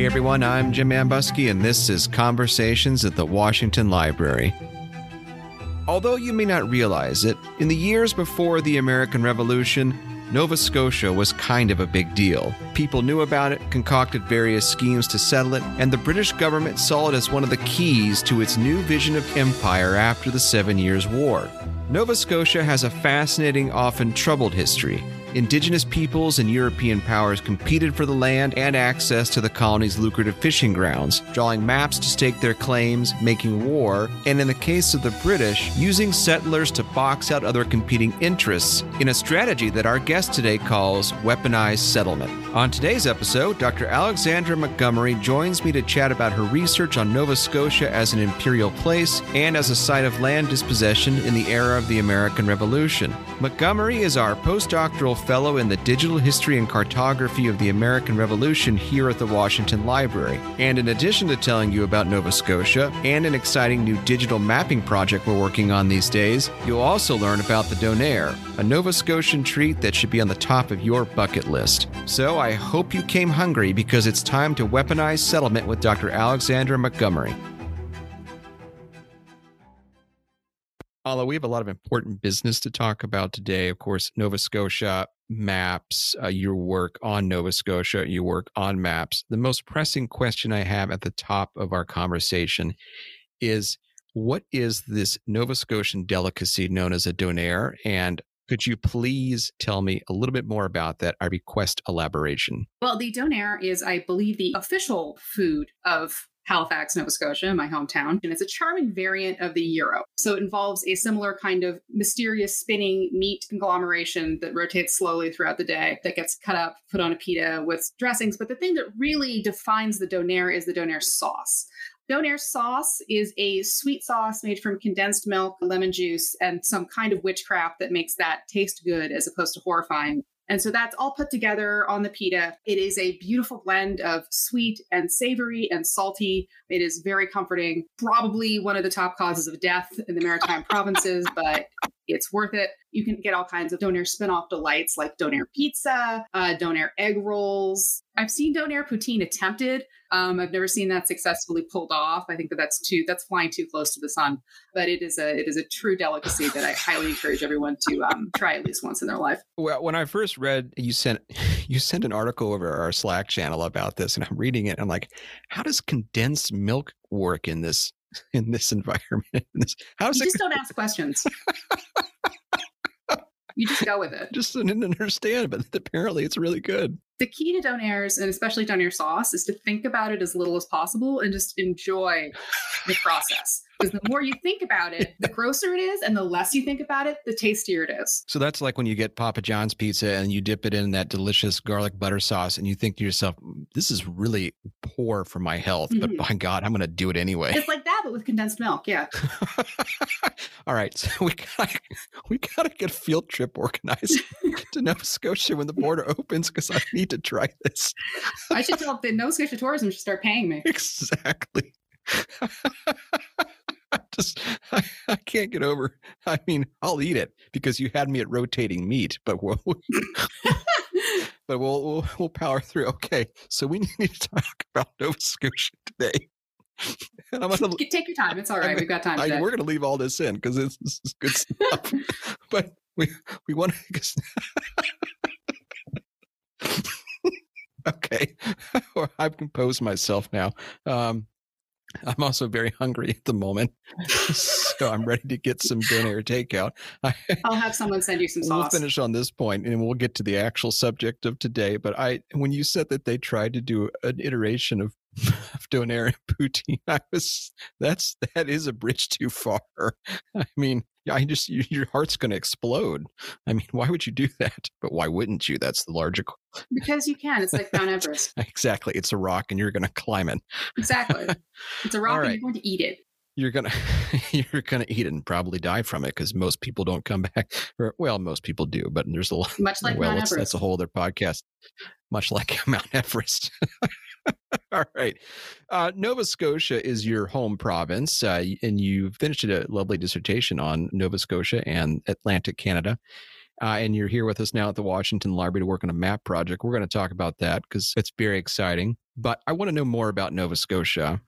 Hey everyone, I'm Jim Ambuske, and this is Conversations at the Washington Library. Although you may not realize it, in the years before the American Revolution, Nova Scotia was kind of a big deal. People knew about it, concocted various schemes to settle it, and the British government saw it as one of the keys to its new vision of empire after the Seven Years' War. Nova Scotia has a fascinating, often troubled history. Indigenous peoples and European powers competed for the land and access to the colony's lucrative fishing grounds, drawing maps to stake their claims, making war, and in the case of the British, using settlers to box out other competing interests in a strategy that our guest today calls weaponized settlement. On today's episode, Dr. Alexandra Montgomery joins me to chat about her research on Nova Scotia as an imperial place and as a site of land dispossession in the era of the American Revolution. Montgomery is our postdoctoral fellow in the digital history and cartography of the American Revolution here at the Washington Library. And in addition to telling you about Nova Scotia and an exciting new digital mapping project we're working on these days, you'll also learn about the Donair, a Nova Scotian treat that should be on the top of your bucket list. So I hope you came hungry because it's time to weaponize settlement with Dr. Alexandra Montgomery. Although we have a lot of important business to talk about today, of course, Nova Scotia maps, uh, your work on Nova Scotia, your work on maps. The most pressing question I have at the top of our conversation is what is this Nova Scotian delicacy known as a donair? And could you please tell me a little bit more about that? I request elaboration. Well, the donair is, I believe, the official food of Halifax, Nova Scotia, my hometown. And it's a charming variant of the gyro. So it involves a similar kind of mysterious spinning meat conglomeration that rotates slowly throughout the day that gets cut up, put on a pita with dressings. But the thing that really defines the donair is the donair sauce. Donair sauce is a sweet sauce made from condensed milk, lemon juice, and some kind of witchcraft that makes that taste good as opposed to horrifying. And so that's all put together on the pita. It is a beautiful blend of sweet and savory and salty. It is very comforting. Probably one of the top causes of death in the maritime provinces, but it's worth it. You can get all kinds of Donair spin-off delights like Donair pizza, uh, Donair egg rolls. I've seen Donair poutine attempted. Um, I've never seen that successfully pulled off. I think that that's too that's flying too close to the sun. But it is a it is a true delicacy that I highly encourage everyone to um, try at least once in their life. Well, when I first read you sent you sent an article over our Slack channel about this, and I'm reading it. And I'm like, how does condensed milk work in this in this environment? How does you it... just don't ask questions. you just go with it. Just didn't understand, but apparently it's really good. The key to donairs, and especially donair sauce, is to think about it as little as possible and just enjoy the process. Because the more you think about it, the grosser it is, and the less you think about it, the tastier it is. So that's like when you get Papa John's pizza and you dip it in that delicious garlic butter sauce, and you think to yourself, "This is really poor for my health, mm-hmm. but by God, I'm going to do it anyway." It's like that, but with condensed milk. Yeah. All right, so we got we got to get a field trip organized to Nova Scotia when the border opens because I need to try this. I should tell the Nova Scotia Tourism should start paying me. Exactly. I just I, I, can't get over. I mean, I'll eat it because you had me at rotating meat, but we'll, but we'll, we'll we'll power through. Okay, so we need to talk about Nova Scotia today. And I'm gonna take your time. It's all right. We've got time. I, we're going to leave all this in because this, this is good stuff. but we we want to. okay, I've composed myself now. Um, I'm also very hungry at the moment, so I'm ready to get some dinner takeout. I'll have someone send you some sauce. We'll finish on this point, and we'll get to the actual subject of today. But I, when you said that they tried to do an iteration of of donair and poutine, I was that's that is a bridge too far. I mean, I just you, your heart's going to explode. I mean, why would you do that? But why wouldn't you? That's the larger. Because you can. It's like Mount Everest. exactly. It's a rock, and you're going to climb it. exactly. It's a rock, right. and you're going to eat it. You're gonna you're gonna eat it and probably die from it because most people don't come back. Or, well, most people do, but there's a lot. Much like well, Mount Everest. That's a whole other podcast. Much like Mount Everest. All right. Uh, Nova Scotia is your home province, uh, and you finished a lovely dissertation on Nova Scotia and Atlantic Canada. uh, and you're here with us now at the Washington Library to work on a map project. We're going to talk about that because it's very exciting. But I want to know more about Nova Scotia.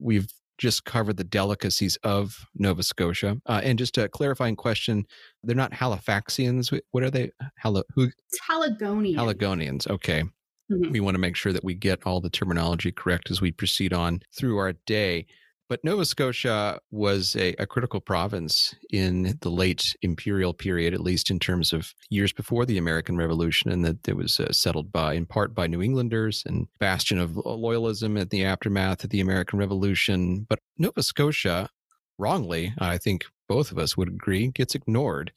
We've just covered the delicacies of Nova Scotia. Uh, and just a clarifying question, they're not Halifaxians. What are they? Hal- who? Haligonians. Haligonians. Okay. Mm-hmm. We want to make sure that we get all the terminology correct as we proceed on through our day. But Nova Scotia was a, a, critical province in the late imperial period, at least in terms of years before the American Revolution, and that it was uh, settled by, in part, by New Englanders and bastion of loyalism at the aftermath of the American Revolution. But Nova Scotia, wrongly, I think both of us would agree, gets ignored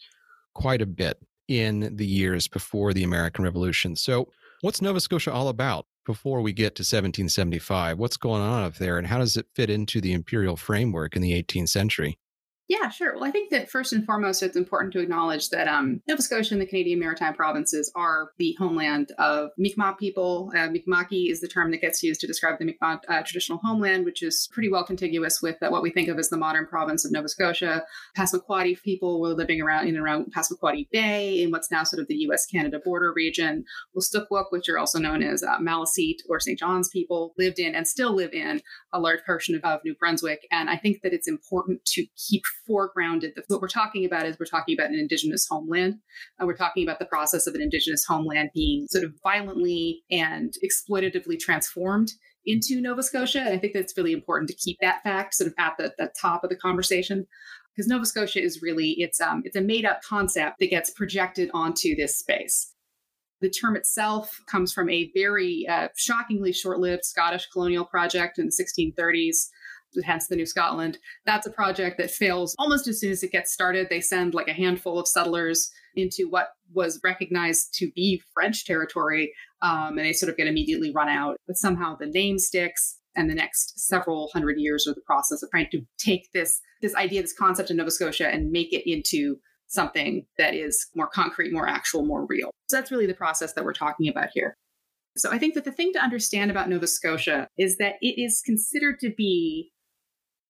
quite a bit in the years before the American Revolution. So, what's Nova Scotia all about? before we get to 1775. What's going on up there and how does it fit into the imperial framework in the 18th century? Yeah, sure. Well, I think that first and foremost, it's important to acknowledge that um, Nova Scotia and the Canadian Maritime Provinces are the homeland of Mi'kmaq people. Uh, Mi'kmaqi is the term that gets used to describe the Mi'kmaq uh, traditional homeland, which is pretty well contiguous with uh, what we think of as the modern province of Nova Scotia. Passamaquoddy people were living around in and around Passamaquoddy Bay in what's now sort of the U.S.-Canada border region. Wolastoqiyik, which are also known as uh, Maliseet or St. John's people, lived in and still live in a large portion of, of New Brunswick. And I think that it's important to keep foregrounded. What we're talking about is we're talking about an indigenous homeland. And we're talking about the process of an indigenous homeland being sort of violently and exploitatively transformed into Nova Scotia. And I think that's really important to keep that fact sort of at the, the top of the conversation. Because Nova Scotia is really it's um it's a made up concept that gets projected onto this space. The term itself comes from a very uh, shockingly short lived Scottish colonial project in the 1630s hence the New Scotland. That's a project that fails almost as soon as it gets started. They send like a handful of settlers into what was recognized to be French territory, um, and they sort of get immediately run out. But somehow the name sticks, and the next several hundred years are the process of trying to take this this idea, this concept of Nova Scotia, and make it into something that is more concrete, more actual, more real. So that's really the process that we're talking about here. So I think that the thing to understand about Nova Scotia is that it is considered to be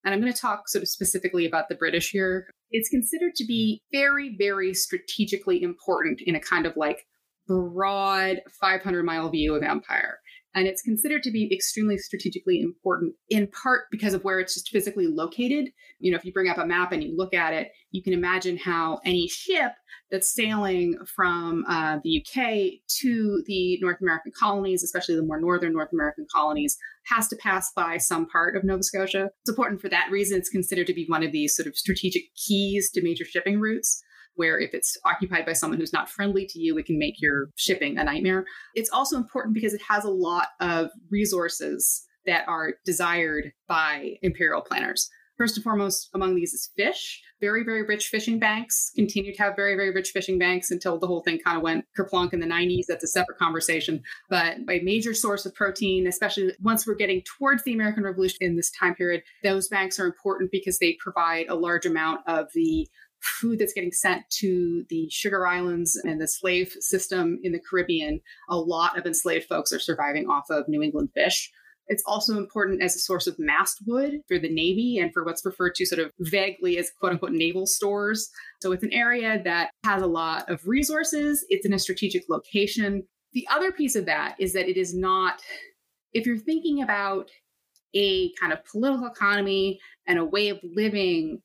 and I'm going to talk sort of specifically about the British here. It's considered to be very, very strategically important in a kind of like broad 500 mile view of empire. And it's considered to be extremely strategically important in part because of where it's just physically located. You know, if you bring up a map and you look at it, you can imagine how any ship that's sailing from uh, the UK to the North American colonies, especially the more northern North American colonies, has to pass by some part of Nova Scotia. It's important for that reason. It's considered to be one of these sort of strategic keys to major shipping routes where if it's occupied by someone who's not friendly to you, it can make your shipping a nightmare. It's also important because it has a lot of resources that are desired by imperial planners. First and foremost, among these is fish. Very, very rich fishing banks. Continue to have very, very rich fishing banks until the whole thing kind of went kerplunk in the 90s. That's a separate conversation. But a major source of protein, especially once we're getting towards the American Revolution in this time period, those banks are important because they provide a large amount of the food that's getting sent to the sugar islands and the slave system in the Caribbean, a lot of enslaved folks are surviving off of New England fish. It's also important as a source of mast wood for the Navy and for what's referred to sort of vaguely as quote unquote naval stores. So it's an area that has a lot of resources, it's in a strategic location. The other piece of that is that it is not, if you're thinking about a kind of political economy and a way of living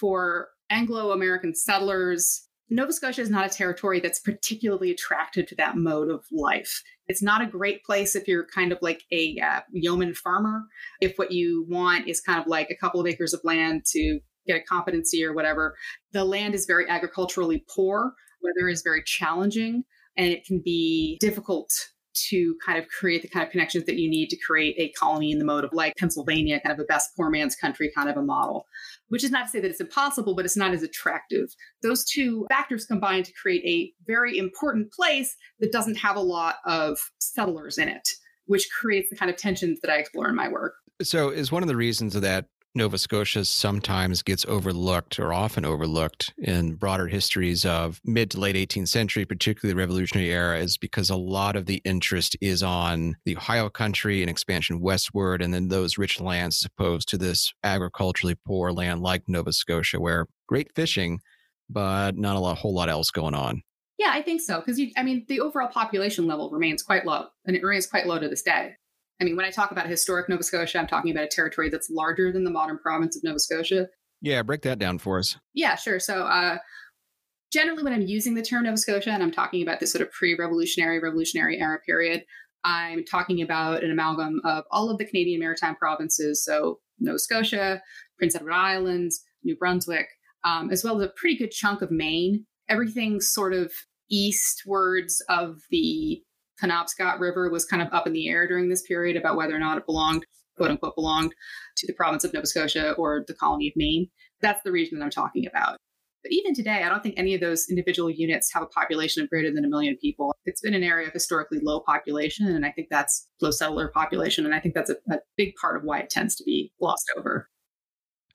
for Anglo American settlers. Nova Scotia is not a territory that's particularly attracted to that mode of life. It's not a great place if you're kind of like a uh, yeoman farmer. If what you want is kind of like a couple of acres of land to get a competency or whatever, the land is very agriculturally poor, weather is very challenging, and it can be difficult to kind of create the kind of connections that you need to create a colony in the mode of like Pennsylvania, kind of a best poor man's country kind of a model which is not to say that it's impossible, but it's not as attractive. Those two factors combine to create a very important place that doesn't have a lot of settlers in it, which creates the kind of tensions that I explore in my work. So, is one of the reasons of that Nova Scotia sometimes gets overlooked or often overlooked in broader histories of mid to late 18th century, particularly the Revolutionary era, is because a lot of the interest is on the Ohio country and expansion westward, and then those rich lands as opposed to this agriculturally poor land like Nova Scotia, where great fishing, but not a lot, whole lot else going on. Yeah, I think so. Because, I mean, the overall population level remains quite low, and it remains quite low to this day. I mean, when I talk about historic Nova Scotia, I'm talking about a territory that's larger than the modern province of Nova Scotia. Yeah, break that down for us. Yeah, sure. So, uh, generally, when I'm using the term Nova Scotia and I'm talking about this sort of pre revolutionary, revolutionary era period, I'm talking about an amalgam of all of the Canadian maritime provinces. So, Nova Scotia, Prince Edward Islands, New Brunswick, um, as well as a pretty good chunk of Maine. Everything sort of eastwards of the Penobscot River was kind of up in the air during this period about whether or not it belonged, quote unquote, belonged to the province of Nova Scotia or the colony of Maine. That's the region that I'm talking about. But even today, I don't think any of those individual units have a population of greater than a million people. It's been an area of historically low population, and I think that's low settler population. And I think that's a, a big part of why it tends to be glossed over.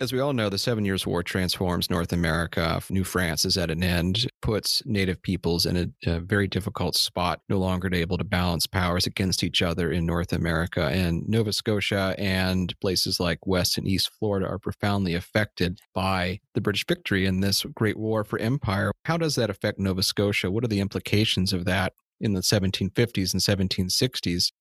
As we all know, the Seven Years' War transforms North America. New France is at an end, puts Native peoples in a, a, very difficult spot, no longer able to balance powers against each other in North America. And Nova Scotia and places like West and East Florida are profoundly affected by the British victory in this great war for empire. How does that affect Nova Scotia? What are the implications of that in the 1750s and 1760s?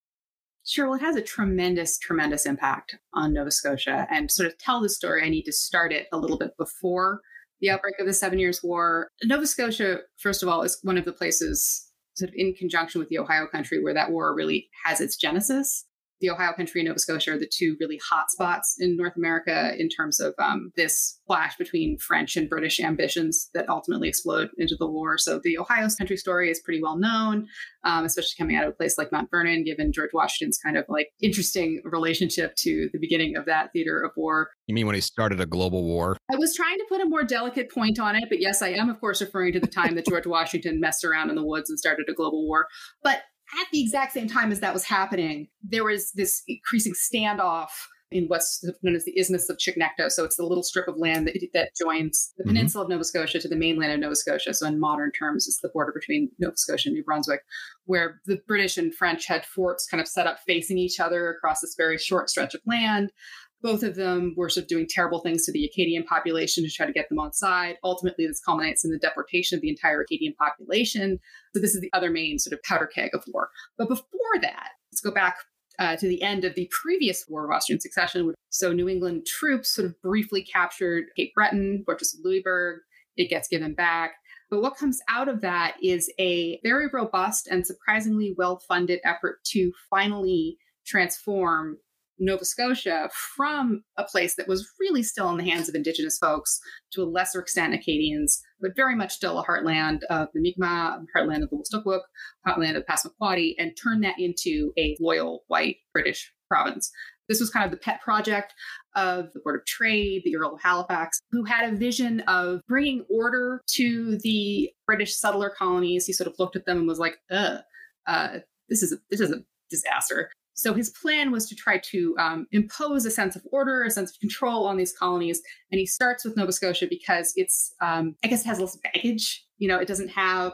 Sure. Well, it has a tremendous, tremendous impact on Nova Scotia. And sort of tell the story, I need to start it a little bit before the outbreak of the Seven Years' War. Nova Scotia, first of all, is one of the places sort of in conjunction with the Ohio country where that war really has its genesis the Ohio country and Nova Scotia are the two really hot spots in North America in terms of um, this clash between French and British ambitions that ultimately explode into the war. So the Ohio country story is pretty well known, um, especially coming out of a place like Mount Vernon, given George Washington's kind of like interesting relationship to the beginning of that theater of war. You mean when he started a global war? I was trying to put a more delicate point on it, but yes, I am, of course, referring to the time that George Washington messed around in the woods and started a global war. But at the exact same time as that was happening, there was this increasing standoff in what's known as the Isthmus of Chignecto. So it's the little strip of land that, that joins the mm-hmm. peninsula of Nova Scotia to the mainland of Nova Scotia. So in modern terms, it's the border between Nova Scotia and New Brunswick, where the British and French had forts kind of set up facing each other across this very short stretch of land. Both of them were sort of doing terrible things to the Acadian population to try to get them on side. Ultimately, this culminates in the deportation of the entire Acadian population. So, this is the other main sort of powder keg of war. But before that, let's go back uh, to the end of the previous War of Austrian Succession. So, New England troops sort of briefly captured Cape Breton, Fortress of Louisbourg. It gets given back. But what comes out of that is a very robust and surprisingly well funded effort to finally transform Nova Scotia from a place that was really still in the hands of Indigenous folks, to a lesser extent Acadians, but very much still a heartland of the Mi'kmaq, heartland of the Wolastoqiyik, heartland of the Passamaquoddy, and turn that into a loyal white British province. This was kind of the pet project of the Board of Trade, the Earl of Halifax, who had a vision of bringing order to the British settler colonies. He sort of looked at them and was like, "Uh, uh this is a, this is a disaster." So his plan was to try to um, impose a sense of order, a sense of control on these colonies. And he starts with Nova Scotia because it's, um, I guess, it has less baggage. You know, it doesn't have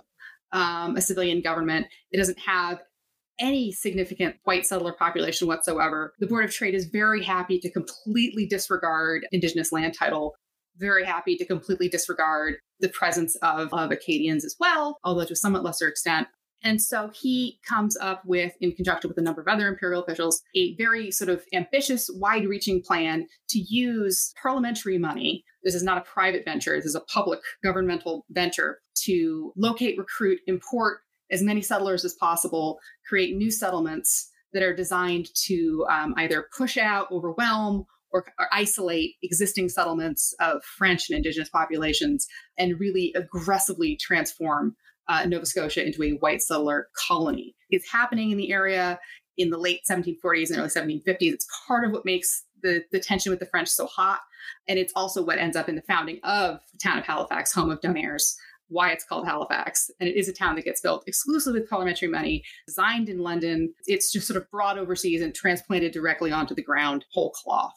um, a civilian government. It doesn't have any significant white settler population whatsoever. The Board of Trade is very happy to completely disregard Indigenous land title, very happy to completely disregard the presence of, of Acadians as well, although to a somewhat lesser extent. And so he comes up with, in conjunction with a number of other imperial officials, a very sort of ambitious, wide reaching plan to use parliamentary money. This is not a private venture, this is a public governmental venture to locate, recruit, import as many settlers as possible, create new settlements that are designed to um, either push out, overwhelm, or, or, isolate existing settlements of French and indigenous populations and really aggressively transform uh, Nova Scotia into a white settler colony. It's happening in the area in the late 1740s and early 1750s. It's part of what makes the, the tension with the French so hot. And it's also what ends up in the founding of the town of Halifax, home of Donairs, why it's called Halifax. And it is a town that gets built exclusively with parliamentary money, designed in London. It's just sort of brought overseas and transplanted directly onto the ground whole cloth.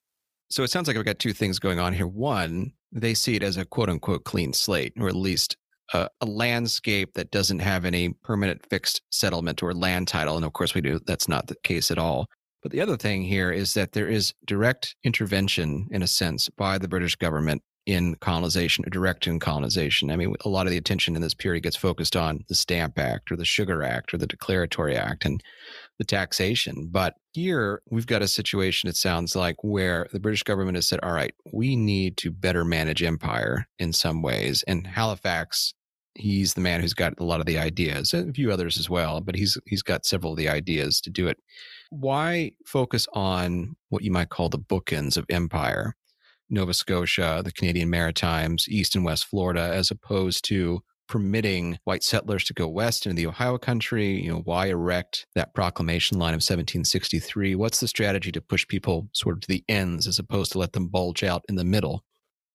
So it sounds like I've got two things going on here. One, they see it as a quote unquote clean slate, or at least a, a, landscape that doesn't have any permanent fixed settlement or land title. And of course, we do. That's not the case at all. But the other thing here is that there is direct intervention, in a sense, by the British government in colonization or direct in colonization. I mean, a lot of the attention in this period gets focused on the Stamp Act or the Sugar Act or the Declaratory Act and the taxation. But here we've got a situation, it sounds like, where the British government has said, all right, we need to better manage empire in some ways. And Halifax he's the man who's got a lot of the ideas, a few others as well, but he's he's got several of the ideas to do it. Why focus on what you might call the bookends of empire? Nova Scotia, the Canadian Maritimes, East and West Florida, as opposed to permitting white settlers to go west into the Ohio country? You know, why erect that proclamation line of 1763? What's the strategy to push people sort of to the ends as opposed to let them bulge out in the middle?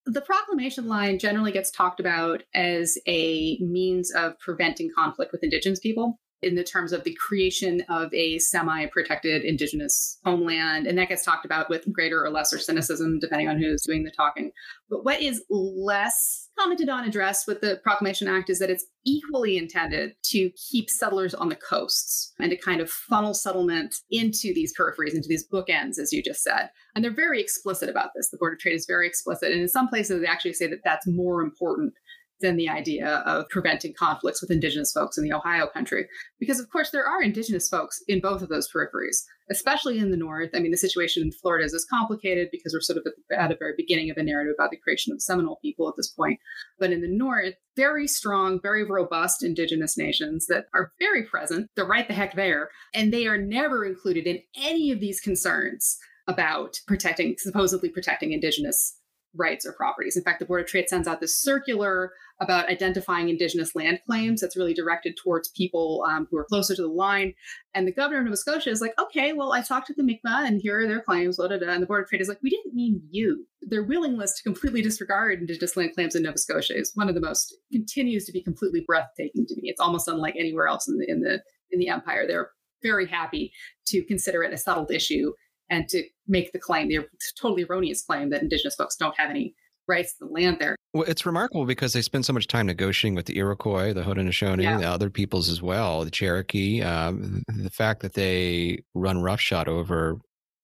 The proclamation line generally gets talked about as a means of preventing conflict with Indigenous people in the terms of the creation of a semi protected Indigenous homeland. And that gets talked about with greater or lesser cynicism, depending on who's doing the talking. But what is less commented on, addressed with the Proclamation Act is that it's equally intended to keep settlers on the coasts and to kind of funnel settlement into these peripheries, into these bookends, as you just said. And they're very explicit about this. The Board of Trade is very explicit. And in some places, they actually say that that's more important than the idea of preventing conflicts with Indigenous folks in the Ohio country. Because, of course, there are Indigenous folks in both of those peripheries, especially in the North. I mean, the situation in Florida is complicated because we're sort of at the, at the very beginning of a narrative about the creation of Seminole people at this point. But in the North, very strong, very robust Indigenous nations that are very present. They're right the heck there. And they are never included in any of these concerns about protecting, supposedly protecting Indigenous rights or properties. In fact, the Board of Trade sends out this circular about identifying Indigenous land claims that's really directed towards people um, who are closer to the line. And the governor of Nova Scotia is like, okay, well, I talked to the Mi'kmaq and here are their claims, blah, blah, blah. And the Board of Trade is like, we didn't mean you. Their willingness to completely disregard Indigenous land claims in Nova Scotia is one of the most, continues to be completely breathtaking to me. It's almost unlike anywhere else in the, in the, in the empire. They're very happy to consider it a settled issue and to make the claim, the totally erroneous claim that Indigenous folks don't have any rights to the land there. Well, it's remarkable because they spend so much time negotiating with the Iroquois, the Haudenosaunee, yeah. the other peoples as well, the Cherokee. Um, the fact that they run roughshod over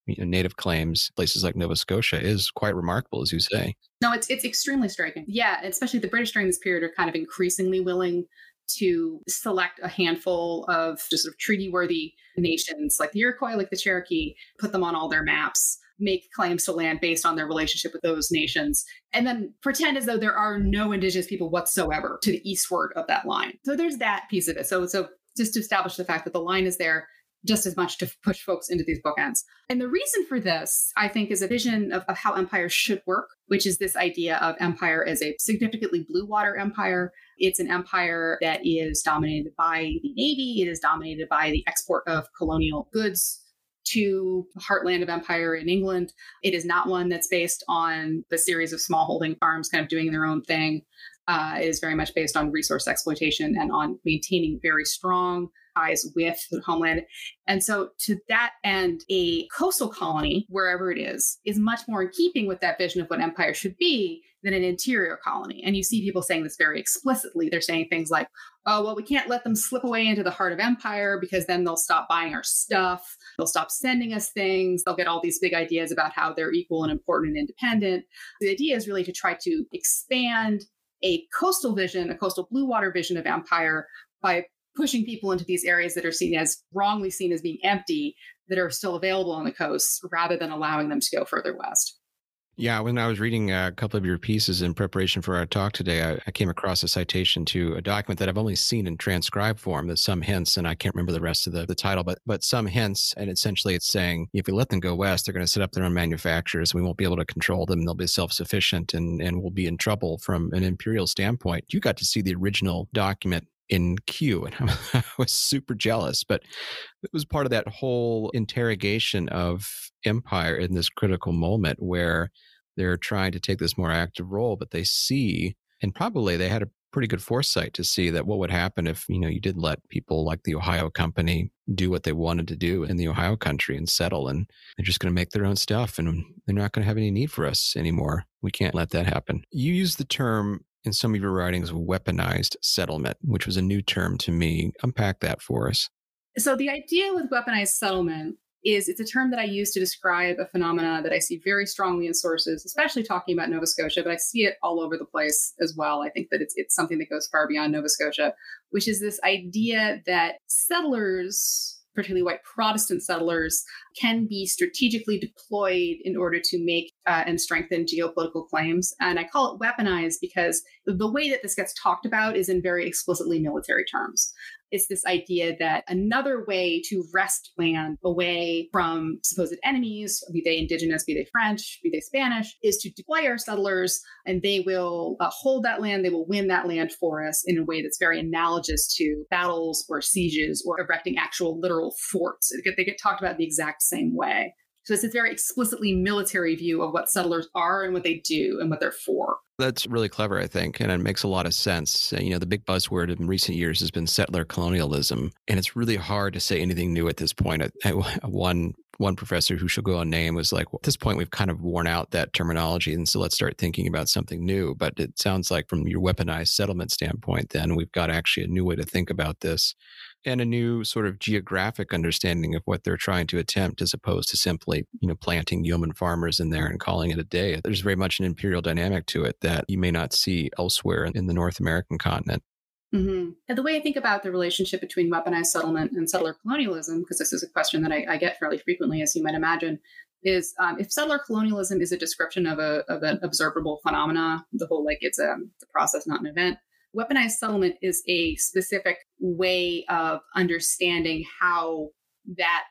you know, native claims, places like Nova Scotia, is quite remarkable, as you say. No, it's it's extremely striking. Yeah, especially the British during this period are kind of increasingly willing to select a handful of just sort of treaty worthy nations like the Iroquois, like the Cherokee, put them on all their maps, make claims to land based on their relationship with those nations, and then pretend as though there are no indigenous people whatsoever to the eastward of that line. So there's that piece of it. So so just to establish the fact that the line is there just as much to push folks into these bookends. And the reason for this, I think, is a vision of, of how empire should work, which is this idea of empire as a significantly blue water empire. It's an empire that is dominated by the Navy, it is dominated by the export of colonial goods to the heartland of empire in England. It is not one that's based on the series of small holding farms kind of doing their own thing. Uh, it is very much based on resource exploitation and on maintaining very strong ties with the homeland. And so, to that end, a coastal colony, wherever it is, is much more in keeping with that vision of what empire should be than an interior colony. And you see people saying this very explicitly. They're saying things like, oh, well, we can't let them slip away into the heart of empire because then they'll stop buying our stuff. They'll stop sending us things. They'll get all these big ideas about how they're equal and important and independent. The idea is really to try to expand a coastal vision, a coastal blue water vision of empire by pushing people into these areas that are seen as wrongly seen as being empty that are still available on the coast rather than allowing them to go further west. Yeah, when I was reading a couple of your pieces in preparation for our talk today, I, I, came across a citation to a document that I've only seen in transcribed form. There's some hints, and I can't remember the rest of the, the title, but but some hints, and essentially it's saying if we let them go west, they're going to set up their own manufacturers. We won't be able to control them. They'll be self sufficient, and and we'll be in trouble from an imperial standpoint. You got to see the original document in Kew, and I was super jealous. But it was part of that whole interrogation of empire in this critical moment where they're trying to take this more active role, but they see, and probably they had a pretty good foresight to see that what would happen if you know you did let people like the Ohio company do what they wanted to do in the Ohio country and settle and they're just going to make their own stuff and they're not going to have any need for us anymore. We can't let that happen. You use the term in some of your writings weaponized settlement, which was a new term to me. Unpack that for us. So, the idea with weaponized settlement is it's a term that I use to describe a phenomena that I see very strongly in sources, especially talking about Nova Scotia, but I see it all over the place as well. I think that it's it's something that goes far beyond Nova Scotia, which is this idea that settlers particularly white Protestant settlers, can be strategically deployed in order to make uh, and strengthen geopolitical claims. And I call it weaponized because the way that this gets talked about is in very explicitly military terms is this idea that another way to wrest land away from supposed enemies, be they indigenous, be they French, be they Spanish, is to deploy our settlers and they will uh, hold that land, they will win that land for us in a way that's very analogous to battles or sieges or erecting actual literal forts. They get, they get talked about the exact same way. So it's a very explicitly military view of what settlers are and what they do and what they're for. That's really clever, I think, and it makes a lot of sense. You know, the big buzzword in recent years has been settler colonialism, and it's really hard to say anything new at this point. One one professor who shall go unnamed was like, well, at this point, we've kind of worn out that terminology. And so let's start thinking about something new. But it sounds like from your weaponized settlement standpoint, then we've got actually a new way to think about this and a new sort of geographic understanding of what they're trying to attempt as opposed to simply, you know, planting yeoman farmers in there and calling it a day. There's very much an imperial dynamic to it that you may not see elsewhere in the North American continent. Mm-hmm. And the way I think about the relationship between weaponized settlement and settler colonialism, because this is a question that I, I, get fairly frequently, as you might imagine, is um, if settler colonialism is a description of, a, of an observable phenomena, the whole like it's a, it's a process, not an event, weaponized settlement is a specific way of understanding how that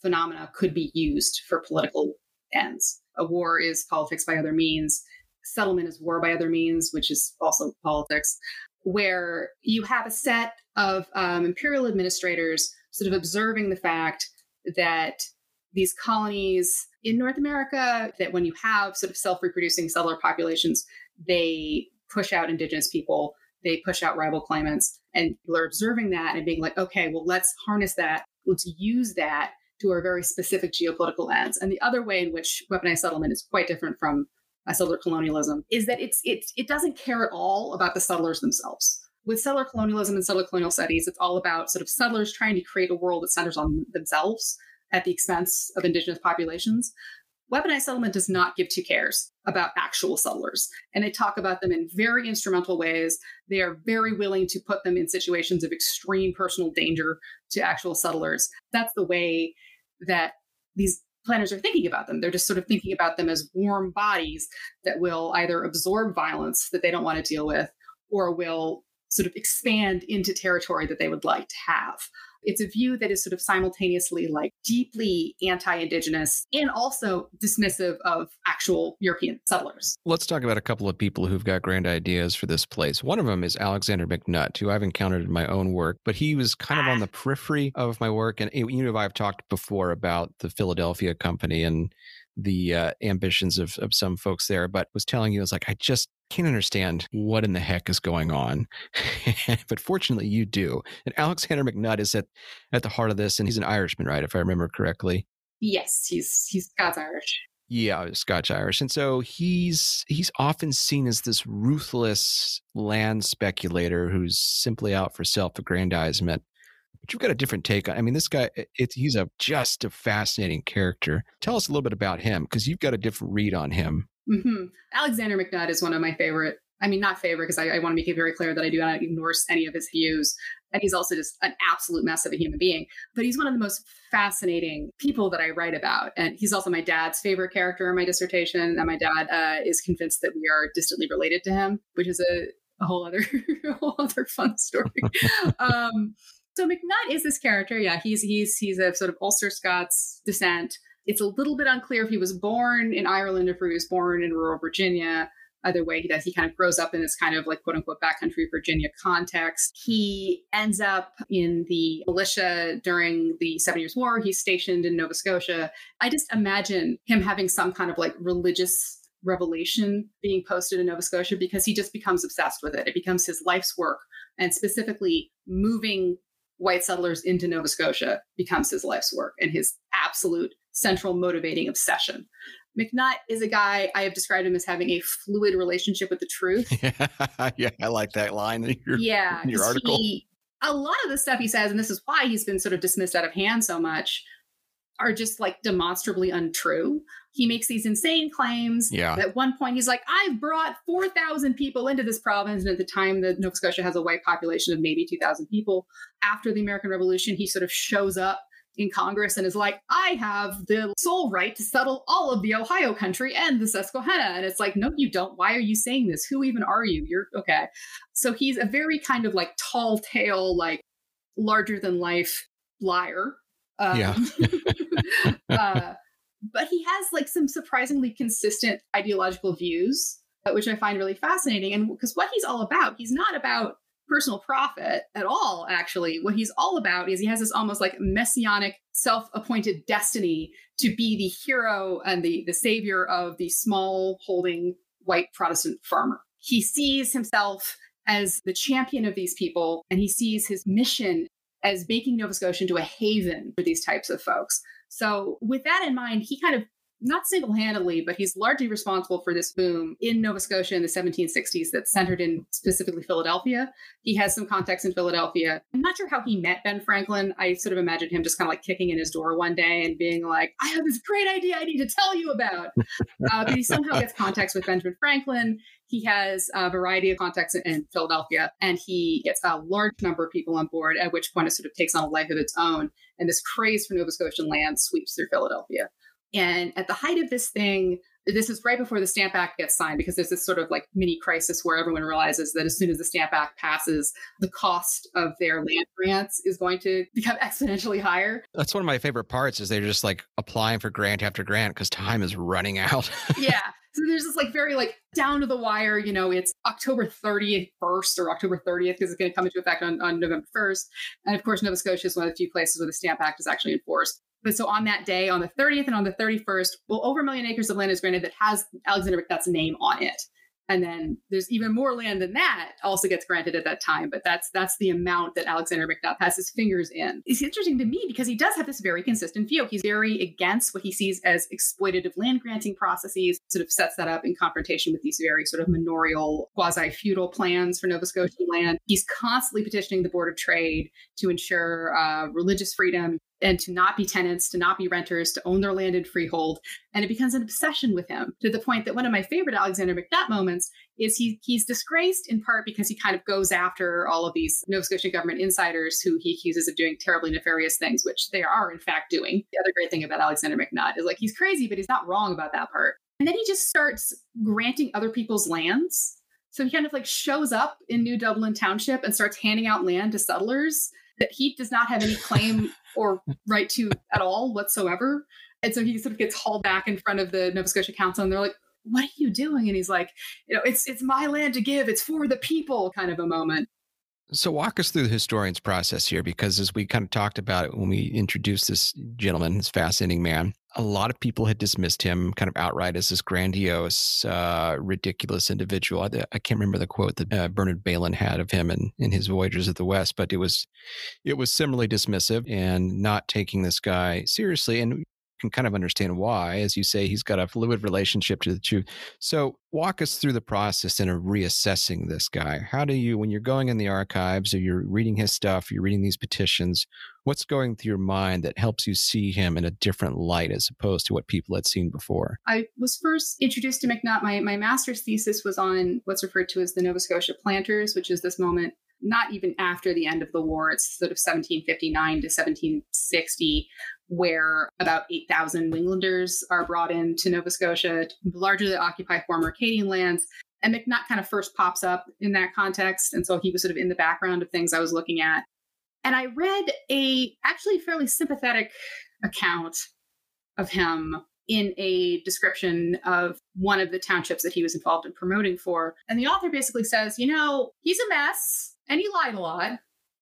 phenomena could be used for political ends. A war is politics by other means. Settlement is war by other means, which is also politics where you have a set of um, imperial administrators sort of observing the fact that these colonies in North America, that when you have sort of self reproducing settler populations, they push out indigenous people, they push out rival claimants. And people are observing that and being like, okay, well, let's harness that. Let's use that to our very specific geopolitical ends. And the other way in which weaponized settlement is quite different from settler colonialism is that it's it's it doesn't care at all about the settlers themselves. With settler colonialism and settler colonial studies, it's all about sort of settlers trying to create a world that centers on themselves at the expense of indigenous populations. Weaponized settlement does not give two cares about actual settlers. And they talk about them in very instrumental ways. They are very willing to put them in situations of extreme personal danger to actual settlers. That's the way that these planners are thinking about them. They're just sort of thinking about them as warm bodies that will either absorb violence that they don't want to deal with or will sort of expand into territory that they would like to have. It's a view that is sort of simultaneously like deeply anti indigenous and also dismissive of actual European settlers. Let's talk about a couple of people who've got grand ideas for this place. One of them is Alexander McNutt, who I've encountered in my own work, but he was kind of on ah. the periphery of my work. And you know, I've talked before about the Philadelphia Company and the uh, ambitions of, of some folks there, but was telling you, I was like, I just can't understand what in the heck is going on. but fortunately, you do. And Alexander McNutt is at, at the heart of this, and he's an Irishman, right? If I remember correctly. Yes, he's he's Scots Irish. Yeah, Scotch Irish. And so he's he's often seen as this ruthless land speculator who's simply out for self-aggrandizement. But you've got a different take on I mean, this guy it's he's a just a fascinating character. Tell us a little bit about him, because you've got a different read on him. Mm-hmm. Alexander McNutt is one of my favorite. I mean, not favorite because I, I want to make it very clear that I do not endorse any of his views. And he's also just an absolute mess of a human being. But he's one of the most fascinating people that I write about. And he's also my dad's favorite character in my dissertation. And my dad uh, is convinced that we are distantly related to him, which is a, a whole other a whole other fun story. um, so McNutt is this character. Yeah, he's he's he's a sort of Ulster Scots descent. It's a little bit unclear if he was born in Ireland or if he was born in rural Virginia. Either way, he does. He kind of grows up in this kind of like quote unquote backcountry Virginia context. He ends up in the militia during the Seven Years' War. He's stationed in Nova Scotia. I just imagine him having some kind of like religious revelation being posted in Nova Scotia because he just becomes obsessed with it. It becomes his life's work. And specifically, moving white settlers into Nova Scotia becomes his life's work and his absolute central motivating obsession. McNutt is a guy I have described him as having a fluid relationship with the truth. yeah, I like that line in your, yeah, in your article. He, a lot of the stuff he says, and this is why he's been sort of dismissed out of hand so much, are just like demonstrably untrue. He makes these insane claims. Yeah. At one point, he's like, I've brought 4,000 people into this province. And at the time, the Nova Scotia has a white population of maybe 2,000 people. After the American Revolution, he sort of shows up in Congress and is like, I have the sole right to settle all of the Ohio country and the Susquehanna. And it's like, no, you don't. Why are you saying this? Who even are you? You're okay. So he's a very kind of like tall tale, like larger than life liar. Um, yeah. uh, but he has like some surprisingly consistent ideological views, uh, which I find really fascinating. And because what he's all about, he's not about personal profit at all, actually. What he's all about is he has this almost like messianic, self appointed destiny to be the hero and the, the savior of the small holding white Protestant farmer. He sees himself as the champion of these people, and he sees his mission as making Nova Scotia into a haven for these types of folks. So, with that in mind, he kind of not single handedly, but he's largely responsible for this boom in Nova Scotia in the 1760s that's centered in specifically Philadelphia. He has some context in Philadelphia. I'm not sure how he met Ben Franklin. I sort of imagined him just kind of like kicking in his door one day and being like, I have this great idea I need to tell you about. uh, but he somehow gets context with Benjamin Franklin. He has a variety of contacts in Philadelphia and he gets a large number of people on board, at which point it sort of takes on a life of its own. And this craze for Nova Scotian land sweeps through Philadelphia. And at the height of this thing, this is right before the Stamp Act gets signed because there's this sort of like mini crisis where everyone realizes that as soon as the Stamp Act passes, the cost of their land grants is going to become exponentially higher. That's one of my favorite parts is they're just like applying for grant after grant because time is running out. yeah. So there's this like very like down to the wire, you know, it's October 30th first or October 30th because it's going to come into effect on, on November 1st. And of course, Nova Scotia is one of the few places where the Stamp Act is actually enforced. But so on that day, on the 30th and on the 31st, well, over a million acres of land is granted that has Alexander McNutt's name on it. And then there's even more land than that also gets granted at that time. But that's that's the amount that Alexander McNutt has his fingers in. It's interesting to me because he does have this very consistent view. He's very against what he sees as exploitative land granting processes, sort of sets that up in confrontation with these very sort of manorial, quasi-feudal plans for Nova Scotian land. He's constantly petitioning the Board of Trade to ensure uh, religious freedom and to not be tenants, to not be renters, to own their land in freehold. And it becomes an obsession with him to the point that one of my favorite Alexander McNutt moments is he he's disgraced in part because he kind of goes after all of these Nova Scotia government insiders who he accuses of doing terribly nefarious things, which they are in fact doing. The other great thing about Alexander McNutt is like he's crazy, but he's not wrong about that part. And then he just starts granting other people's lands. So he kind of like shows up in New Dublin Township and starts handing out land to settlers that he does not have any claim or right to at all whatsoever. And so he sort of gets hauled back in front of the Nova Scotia Council, and they're like, "What are you doing?" And he's like, "You know, it's it's my land to give. It's for the people." Kind of a moment. So walk us through the historian's process here, because as we kind of talked about it when we introduced this gentleman, this fascinating man, a lot of people had dismissed him kind of outright as this grandiose, uh, ridiculous individual. I, I, can't remember the quote that uh, Bernard Bailyn had of him in, in his Voyagers of the West, but it was it was similarly dismissive and not taking this guy seriously. And can kind of understand why. As you say, he's got a fluid relationship to the truth. So, walk us through the process in reassessing this guy. How do you, when you're going in the archives or you're reading his stuff, you're reading these petitions, what's going through your mind that helps you see him in a different light as opposed to what people had seen before? I was first introduced to McNutt. My, my master's thesis was on what's referred to as the Nova Scotia planters, which is this moment not even after the end of the war. It's sort of 1759 to 1760, where about 8,000 New Englanders are brought into Nova Scotia largely to occupy former Acadian lands. And McNutt kind of first pops up in that context. And so he was sort of in the background of things I was looking at. And I read a actually fairly sympathetic account of him in a description of one of the townships that he was involved in promoting for. And the author basically says, you know, he's a mess and he lied a lot,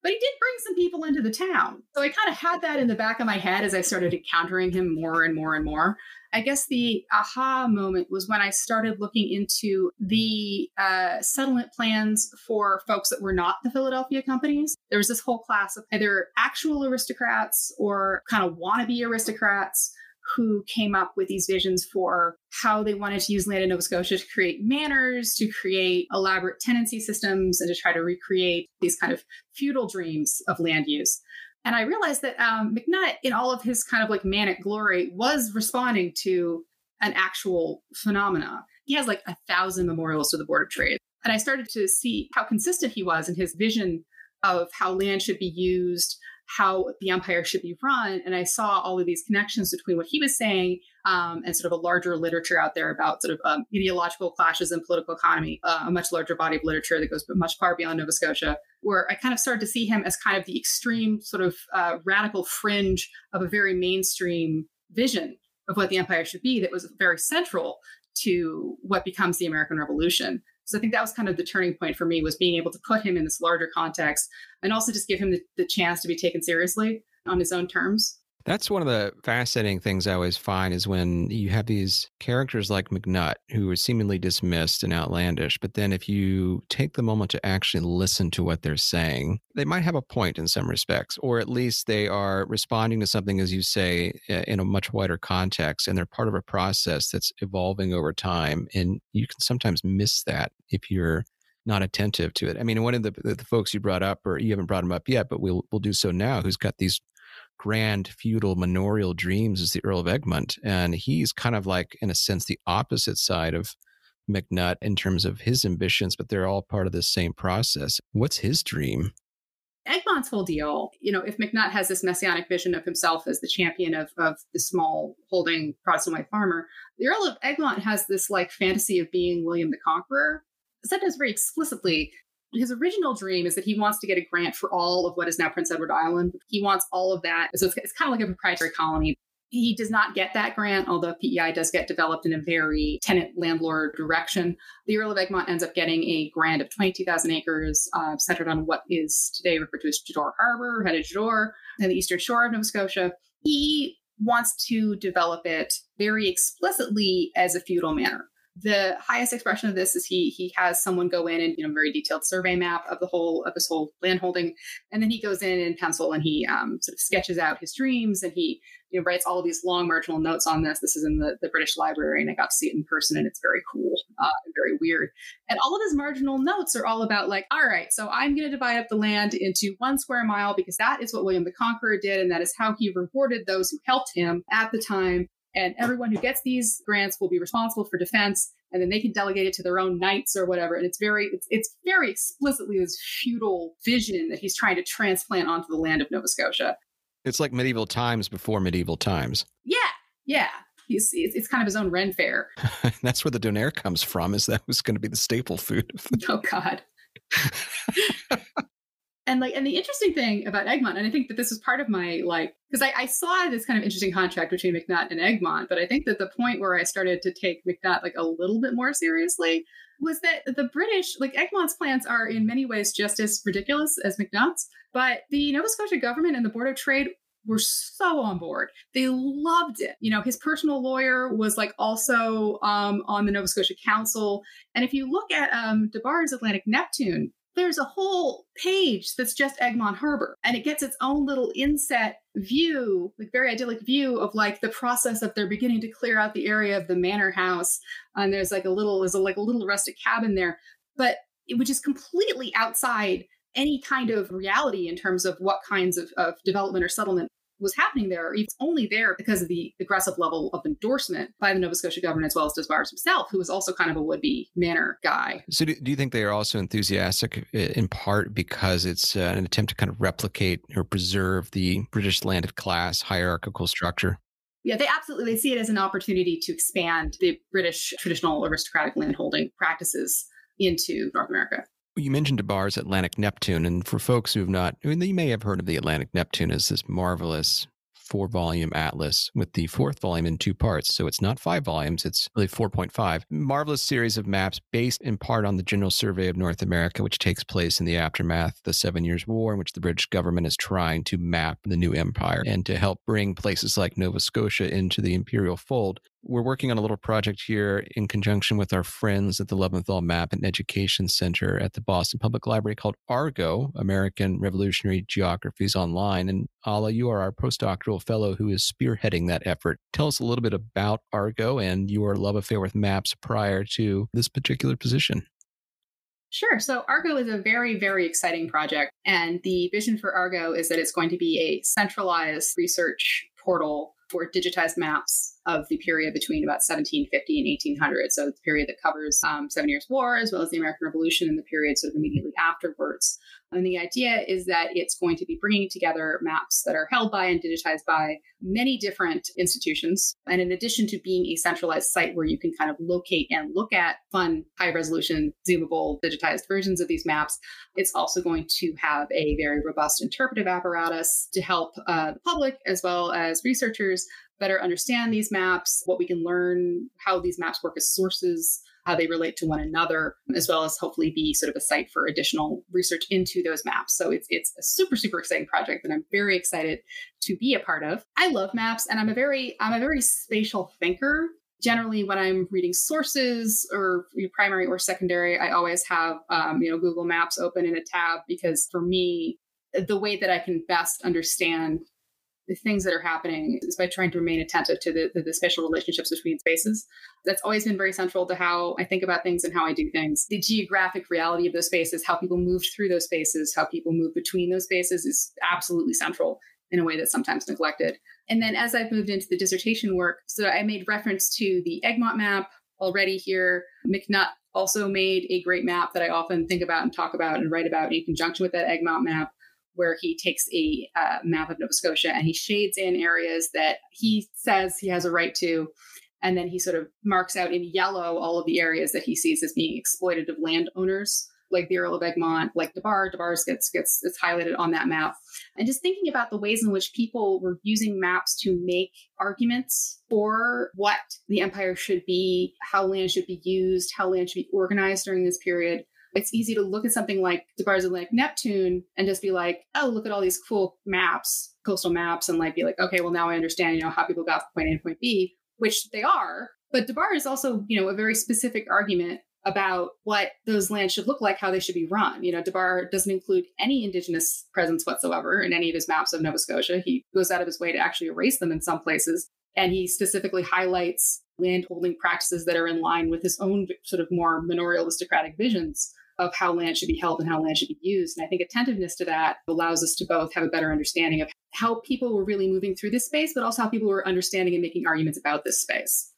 but he did bring some people into the town. So I kind of had that in the back of my head as I started encountering him more and more and more. I guess the aha moment was when I started looking into the uh, settlement plans for folks that were not the Philadelphia companies. There was this whole class of either actual aristocrats or kind of wannabe aristocrats who came up with these visions for how they wanted to use land in Nova Scotia to create manors, to create elaborate tenancy systems, and to try to recreate these kind of feudal dreams of land use. And I realized that um, McNutt, in all of his kind of like manic glory, was responding to an actual phenomena. He has like a thousand memorials to the Board of Trade. And I started to see how consistent he was in his vision of how land should be used, how the empire should be run. And I saw all of these connections between what he was saying um, and sort of a larger literature out there about sort of um, ideological clashes in political economy, uh, a much larger body of literature that goes much far beyond Nova Scotia, where I kind of started to see him as kind of the extreme sort of uh, radical fringe of a very mainstream vision of what the empire should be that was very central to what becomes the American Revolution. So I think that was kind of the turning point for me was being able to put him in this larger context and also just give him the, the chance to be taken seriously on his own terms. That's one of the fascinating things I always find is when you have these characters like McNutt who are seemingly dismissed and outlandish, but then if you take the moment to actually listen to what they're saying, they might have a point in some respects, or at least they are responding to something, as you say, in a much wider context, and they're part of a process that's evolving over time. And you can sometimes miss that if you're not attentive to it. I mean, one of the, the folks you brought up, or you haven't brought him up yet, but we'll we'll do so now, who's got these grand feudal manorial dreams is the Earl of Egmont. And he's kind of like, in a sense, the opposite side of McNutt in terms of his ambitions, but they're all part of the same process. What's his dream? Egmont's whole deal, you know, if McNutt has this messianic vision of himself as the champion of, of the small holding Protestant white farmer, the Earl of Egmont has this like fantasy of being William the Conqueror. This very explicitly his original dream is that he wants to get a grant for all of what is now Prince Edward Island. He wants all of that. So it's, it's kind of like a proprietary colony. He does not get that grant, although PEI does get developed in a very tenant landlord direction. The Earl of Egmont ends up getting a grant of 22,000 acres uh, centered on what is today referred to as Jeddore Harbor, headed Jeddore, and the eastern shore of Nova Scotia. He wants to develop it very explicitly as a feudal manor the highest expression of this is he he has someone go in and you know very detailed survey map of the whole of his whole land holding. And then he goes in in pencil and he um, sort of sketches out his dreams and he you know writes all these long marginal notes on this. This is in the, the british library and i got to see it in person and it's very cool uh, and very weird. And all of his marginal notes are all about like all right so i'm going to divide up the land into one square mile because that is what william the conqueror did and that is how he rewarded those who helped him at the time and everyone who gets these grants will be responsible for defense and then they can delegate it to their own knights or whatever. And it's very it's, it's very explicitly this feudal vision that he's trying to transplant onto the land of nova scotia. It's like medieval times before medieval times. Yeah yeah. He's it's, it's kind of his own ren fair. That's where the donair comes from is that was going to be the staple food. Oh god and like and the interesting thing about egmont and i think that this is part of my like because I, I, saw this kind of interesting contract between mcnutt and egmont but i think that the point where i started to take mcnutt like a little bit more seriously was that the british like egmont's plans are in many ways just as ridiculous as mcnutt's but the nova scotia government and the board of trade were so on board. They loved it. You know, his personal lawyer was like also um, on the Nova Scotia Council. And if you look at um, Des Barres's Atlantic Neptune, there's a whole page that's just Egmont Harbor and it gets its own little inset view, like very idyllic view of like the process of they're beginning to clear out the area of the manor house. And there's like a little, there's a, like a little rustic cabin there, but which is completely outside any kind of reality in terms of what kinds of, of development or settlement was happening there. It's only there because of the aggressive level of endorsement by the Nova Scotia government as well as Des Barres himself, who was also kind of a would-be manor guy. So, do, do you think they are also enthusiastic in part because it's uh, an attempt to kind of replicate or preserve the British landed class hierarchical structure? Yeah, they absolutely they see it as an opportunity to expand the British traditional aristocratic landholding practices into North America. You mentioned Des Barres's Atlantic Neptune, and for folks who have not, I mean, you may have heard of the Atlantic Neptune as this marvelous four volume atlas with the fourth volume in two parts. So it's not five volumes, it's really 4.5. Marvelous series of maps based in part on the General Survey of North America, which takes place in the aftermath of the Seven Years' War, in which the British government is trying to map the new empire and to help bring places like Nova Scotia into the imperial fold we're working on a little project here in conjunction with our friends at the Leventhal Map and Education Center at the Boston Public Library called ARGO, American Revolutionary Geographies Online. And Ala, you are our postdoctoral fellow who is spearheading that effort. Tell us a little bit about ARGO and your love affair with maps prior to this particular position. Sure. So Argo is a very, very exciting project. And the vision for Argo is that it's going to be a centralized research portal for digitized maps of the period between about 1750 and 1800. So the period that covers um, Seven Years' War, as well as the American Revolution and the period sort of immediately afterwards. And the idea is that it's going to be bringing together maps that are held by and digitized by many different institutions. And in addition to being a centralized site where you can kind of locate and look at fun, high resolution, zoomable, digitized versions of these maps, it's also going to have a very robust interpretive apparatus to help uh, the public as well as researchers better understand these maps, what we can learn, how these maps work as sources how they relate to one another, as well as hopefully be sort of a site for additional research into those maps. So it's it's a super super exciting project that I'm very excited to be a part of. I love maps, and I'm a very I'm a very spatial thinker. Generally, when I'm reading sources or primary or secondary, I always have um, you know Google Maps open in a tab because for me, the way that I can best understand the things that are happening is by trying to remain attentive to the, the, the, spatial relationships between spaces. That's always been very central to how I think about things and how I do things. The geographic reality of those spaces, how people move through those spaces, how people move between those spaces is absolutely central in a way that's sometimes neglected. And then as I've moved into the dissertation work, so I made reference to the Egmont map already here. McNutt also made a great map that I often think about and talk about and write about in conjunction with that Egmont map where he takes a uh, map of Nova Scotia and he shades in areas that he says he has a right to. And then he sort of marks out in yellow all of the areas that he sees as being exploited exploitative landowners, like the Earl of Egmont, like Des Barres. DeBar's gets gets it's highlighted on that map. And just thinking about the ways in which people were using maps to make arguments for what the empire should be, how land should be used, how land should be organized during this period it's easy to look at something like Des Barres's like Neptune and just be like, oh, look at all these cool maps, coastal maps, and like be like, okay, well now I understand, you know, how people got from point A to point B, which they are. But Des Barres is also, you know, a very specific argument about what those lands should look like, how they should be run. You know, Des Barres doesn't include any indigenous presence whatsoever in any of his maps of Nova Scotia. He goes out of his way to actually erase them in some places. And he specifically highlights landholding practices that are in line with his own sort of more manorial aristocratic visions of how land should be held and how land should be used. And I think attentiveness to that allows us to both have a better understanding of how people were really moving through this space, but also how people were understanding and making arguments about this space.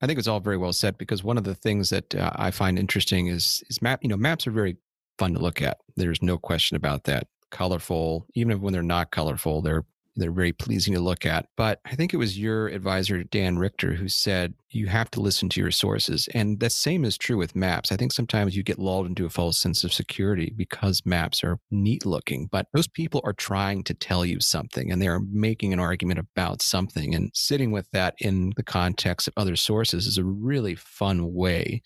I think it's all very well said because one of the things that uh, I find interesting is is map. You know, maps are very fun to look at. There's no question about that. Colorful, even when they're not colorful, they're they're very pleasing to look at. But I think it was your advisor, Dan Richter, who said you have to listen to your sources. And the same is true with maps. I think sometimes you get lulled into a false sense of security because maps are neat looking, but those people are trying to tell you something and they're making an argument about something. And sitting with that in the context of other sources is a really fun way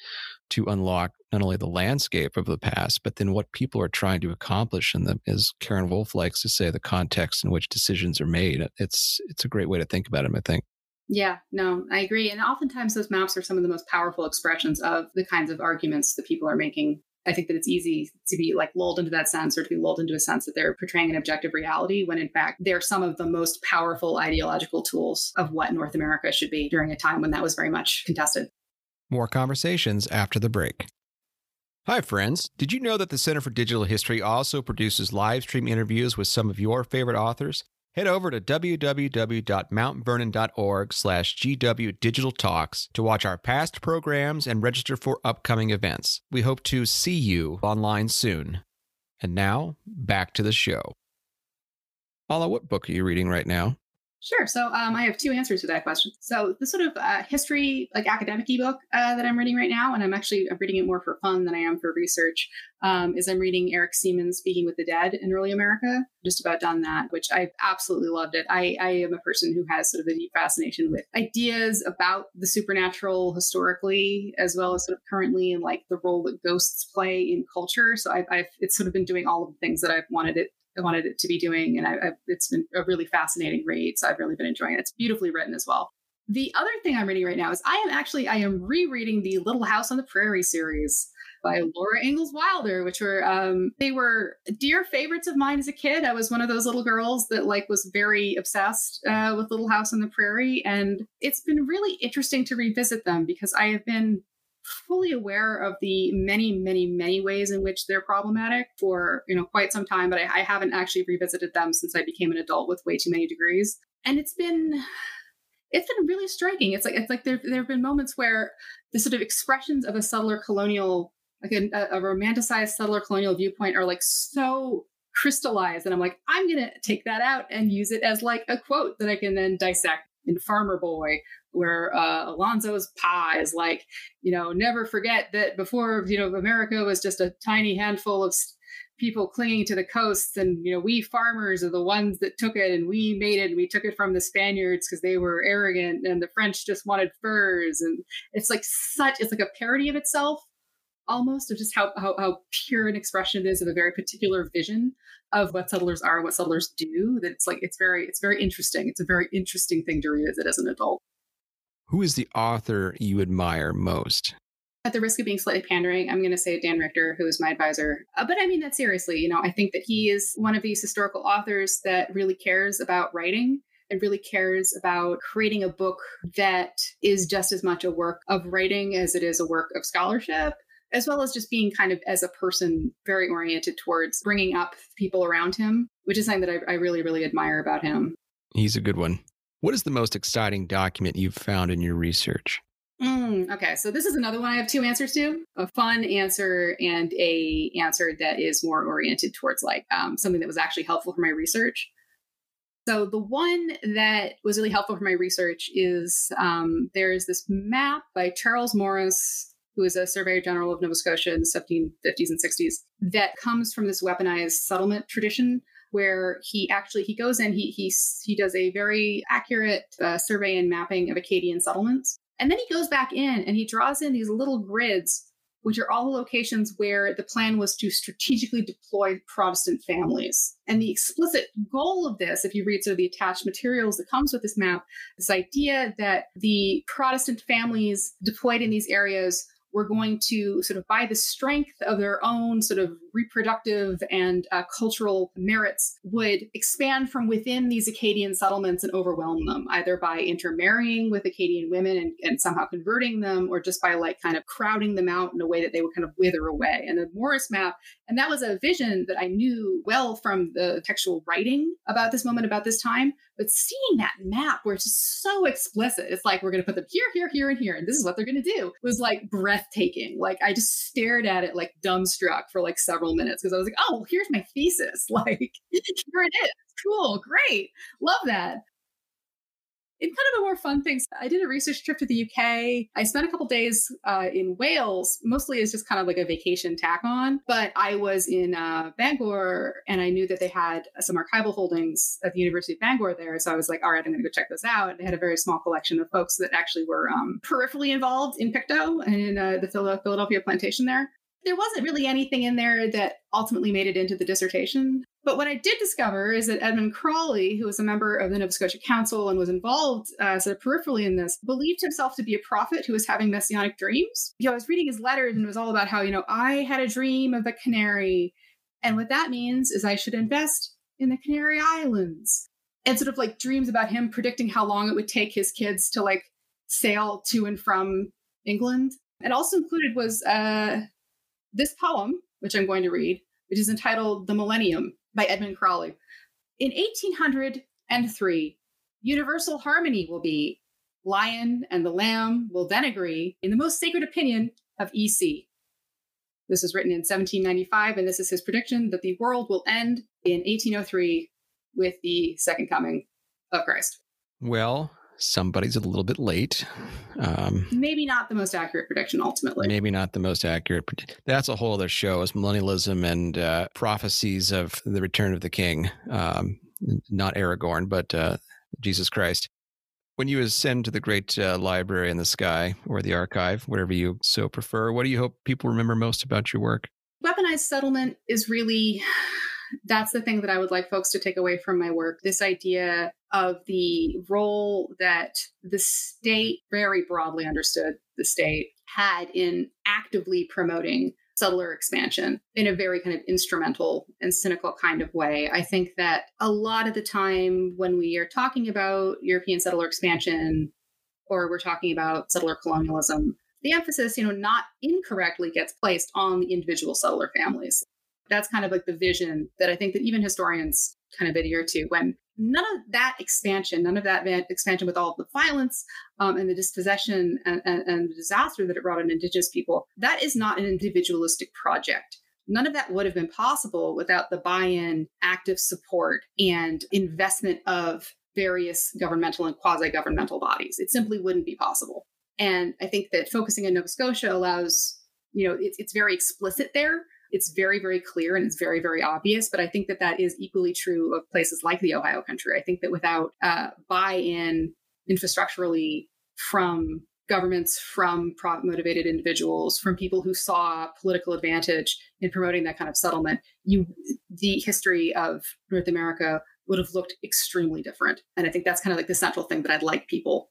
to unlock not only the landscape of the past, but then what people are trying to accomplish and the, as Karin Wulf likes to say, the context in which decisions are made. It's it's a great way to think about them, I think. Yeah, no, I agree. And oftentimes those maps are some of the most powerful expressions of the kinds of arguments that people are making. I think that it's easy to be like lulled into that sense or to be lulled into a sense that they're portraying an objective reality when in fact they're some of the most powerful ideological tools of what North America should be during a time when that was very much contested. More conversations after the break. Hi, friends. Did you know that the Center for Digital History also produces live stream interviews with some of your favorite authors? Head over to www.mountvernon.org slash GW Digital Talks to watch our past programs and register for upcoming events. We hope to see you online soon. And now, back to the show. Paula, what book are you reading right now? Sure. So um, I have two answers to that question. So the sort of uh, history, like academic ebook uh, that I'm reading right now, and I'm actually I'm reading it more for fun than I am for research, um, is I'm reading Erik Seeman's Speaking with the Dead in Early America. Just about done that, which I've absolutely loved it. I, I am a person who has sort of a deep fascination with ideas about the supernatural historically, as well as sort of currently, and like the role that ghosts play in culture. So I've, I've it's sort of been doing all of the things that I've wanted it I wanted it to be doing. And I, I, it's been a really fascinating read. So I've really been enjoying it. It's beautifully written as well. The other thing I'm reading right now is I am actually I am rereading the Little House on the Prairie series by Laura Ingalls Wilder, which were um, they were dear favorites of mine as a kid. I was one of those little girls that like was very obsessed uh, with Little House on the Prairie, and it's been really interesting to revisit them because I have been fully aware of the many, many, many ways in which they're problematic for you know quite some time, but I, I haven't actually revisited them since I became an adult with way too many degrees. And it's been it's been really striking. It's like it's like there there have been moments where the sort of expressions of a settler colonial, like a, a romanticized settler colonial viewpoint, are like so crystallized, and I'm like, I'm gonna take that out and use it as like a quote that I can then dissect in Farmer Boy, where uh, Almanzo's pa is like, you know, never forget that before you know America was just a tiny handful of people clinging to the coasts and you know we farmers are the ones that took it and we made it. And we took it from the spaniards because they were arrogant and the french just wanted furs. And it's like such it's like a parody of itself almost of just how, how, how pure an expression it is of a very particular vision of what settlers are what settlers do that it's like it's very it's very interesting. It's a very interesting thing to revisit as an adult who is the author you admire most at the risk of being slightly pandering, I'm going to say Dan Richter, who is my advisor. Uh, but I mean that seriously. You know, I think that he is one of these historical authors that really cares about writing and really cares about creating a book that is just as much a work of writing as it is a work of scholarship as well as just being kind of as a person very oriented towards bringing up people around him, which is something that I, I, really, really admire about him. He's a good one. What is the most exciting document you've found in your research? Mm, okay, so this is another one I have two answers to: a fun answer and a answer that is more oriented towards like um, something that was actually helpful for my research. So the one that was really helpful for my research is um, there's this map by Charles Morris, who is a Surveyor General of Nova Scotia in the 1750s and 60s, that comes from this weaponized settlement tradition where he actually he goes in he he he does a very accurate uh, survey and mapping of Acadian settlements and then he goes back in and he draws in these little grids, which are all the locations where the plan was to strategically deploy Protestant families. And the explicit goal of this, if you read sort of the attached materials that comes with this map, this idea that the Protestant families deployed in these areas were going to sort of by the strength of their own sort of reproductive and uh, cultural merits would expand from within these Acadian settlements and overwhelm them, either by intermarrying with Acadian women and, and somehow converting them, or just by like kind of crowding them out in a way that they would kind of wither away. And the Morris map, and that was a vision that I knew well from the textual writing about this moment, about this time, but seeing that map where it's just so explicit, it's like we're going to put them here, here, here, and here, and this is what they're going to do, was like breathtaking. Like I just stared at it like dumbstruck for like several minutes because I was like, oh, well, here's my thesis. Like here it is. Cool, great, love that in kind of a more fun thing, I did a research trip to the UK. I spent a couple days uh, in Wales, mostly as just kind of like a vacation tack on. But I was in uh, Bangor and I knew that they had some archival holdings at the University of Bangor there. So I was like, all right, I'm going to go check those out. They had a very small collection of folks that actually were um, peripherally involved in Pictou and in uh, the Philadelphia plantation there there wasn't really anything in there that ultimately made it into the dissertation. But what I did discover is that Edmund Crawley, who was a member of the Nova Scotia Council and was involved uh, sort of peripherally in this, believed himself to be a prophet who was having messianic dreams. You know, I was reading his letters and it was all about how, you know, I had a dream of a canary. And what that means is I should invest in the Canary Islands. And sort of like dreams about him predicting how long it would take his kids to like sail to and from England. And also included was uh, this poem, which I'm going to read, which is entitled The Millennium by Edmund Crawley. In 1803, universal harmony will be. Lion and the lamb will then agree in the most sacred opinion of EC. This is written in 1795, and this is his prediction that the world will end in 1803 with the second coming of Christ. Well, somebody's a little bit late. Um, maybe not the most accurate prediction ultimately. Maybe not the most accurate. That's a whole other show is millennialism and uh, prophecies of the return of the king. Um, not Aragorn, but uh, Jesus Christ. When you ascend to the great uh, library in the sky or the archive, whatever you so prefer, what do you hope people remember most about your work? Weaponized settlement is really that's the thing that I would like folks to take away from my work. This idea of the role that the state, very broadly understood, the state had in actively promoting settler expansion in a very kind of instrumental and cynical kind of way. I think that a lot of the time when we are talking about European settler expansion or we're talking about settler colonialism, the emphasis, you know, not incorrectly gets placed on the individual settler families. That's kind of like the vision that I think that even historians kind of adhere to when none of that expansion, none of that expansion with all the violence um, and the dispossession and, and, and the disaster that it brought on indigenous people, that is not an individualistic project. None of that would have been possible without the buy in, active support, and investment of various governmental and quasi governmental bodies. It simply wouldn't be possible. And I think that focusing on Nova Scotia allows, you know, it's, it's very explicit there. It's very, very clear and it's very, very obvious. But I think that that is equally true of places like the Ohio country. I think that without uh, buy in infrastructurally from governments, from motivated individuals, from people who saw political advantage in promoting that kind of settlement, you the history of North America would have looked extremely different. And I think that's kind of like the central thing that I'd like people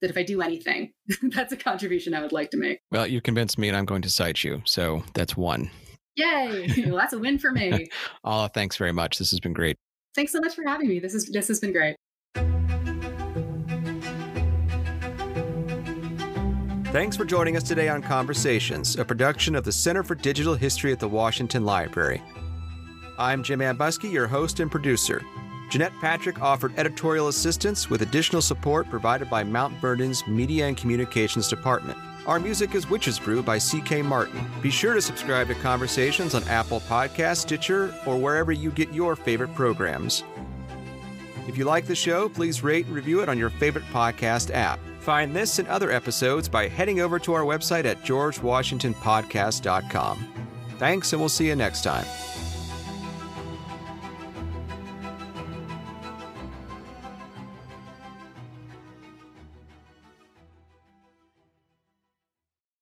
that if I do anything, that's a contribution I would like to make. Well, you convinced me and I'm going to cite you. So that's one. Yay. well, that's a win for me. oh, thanks very much. This has been great. Thanks so much for having me. This is this has been great. Thanks for joining us today on Conversations, a production of the Center for Digital History at the Washington Library. I'm Jim Ambuske, your host and producer. Jeanette Patrick offered editorial assistance with additional support provided by Mount Vernon's Media and Communications Department. Our music is Witch's Brew by C.K. Martin. Be sure to subscribe to Conversations on Apple Podcast, Stitcher, or wherever you get your favorite programs. If you like the show, please rate and review it on your favorite podcast app. Find this and other episodes by heading over to our website at georgewashingtonpodcast.com. Thanks, and we'll see you next time.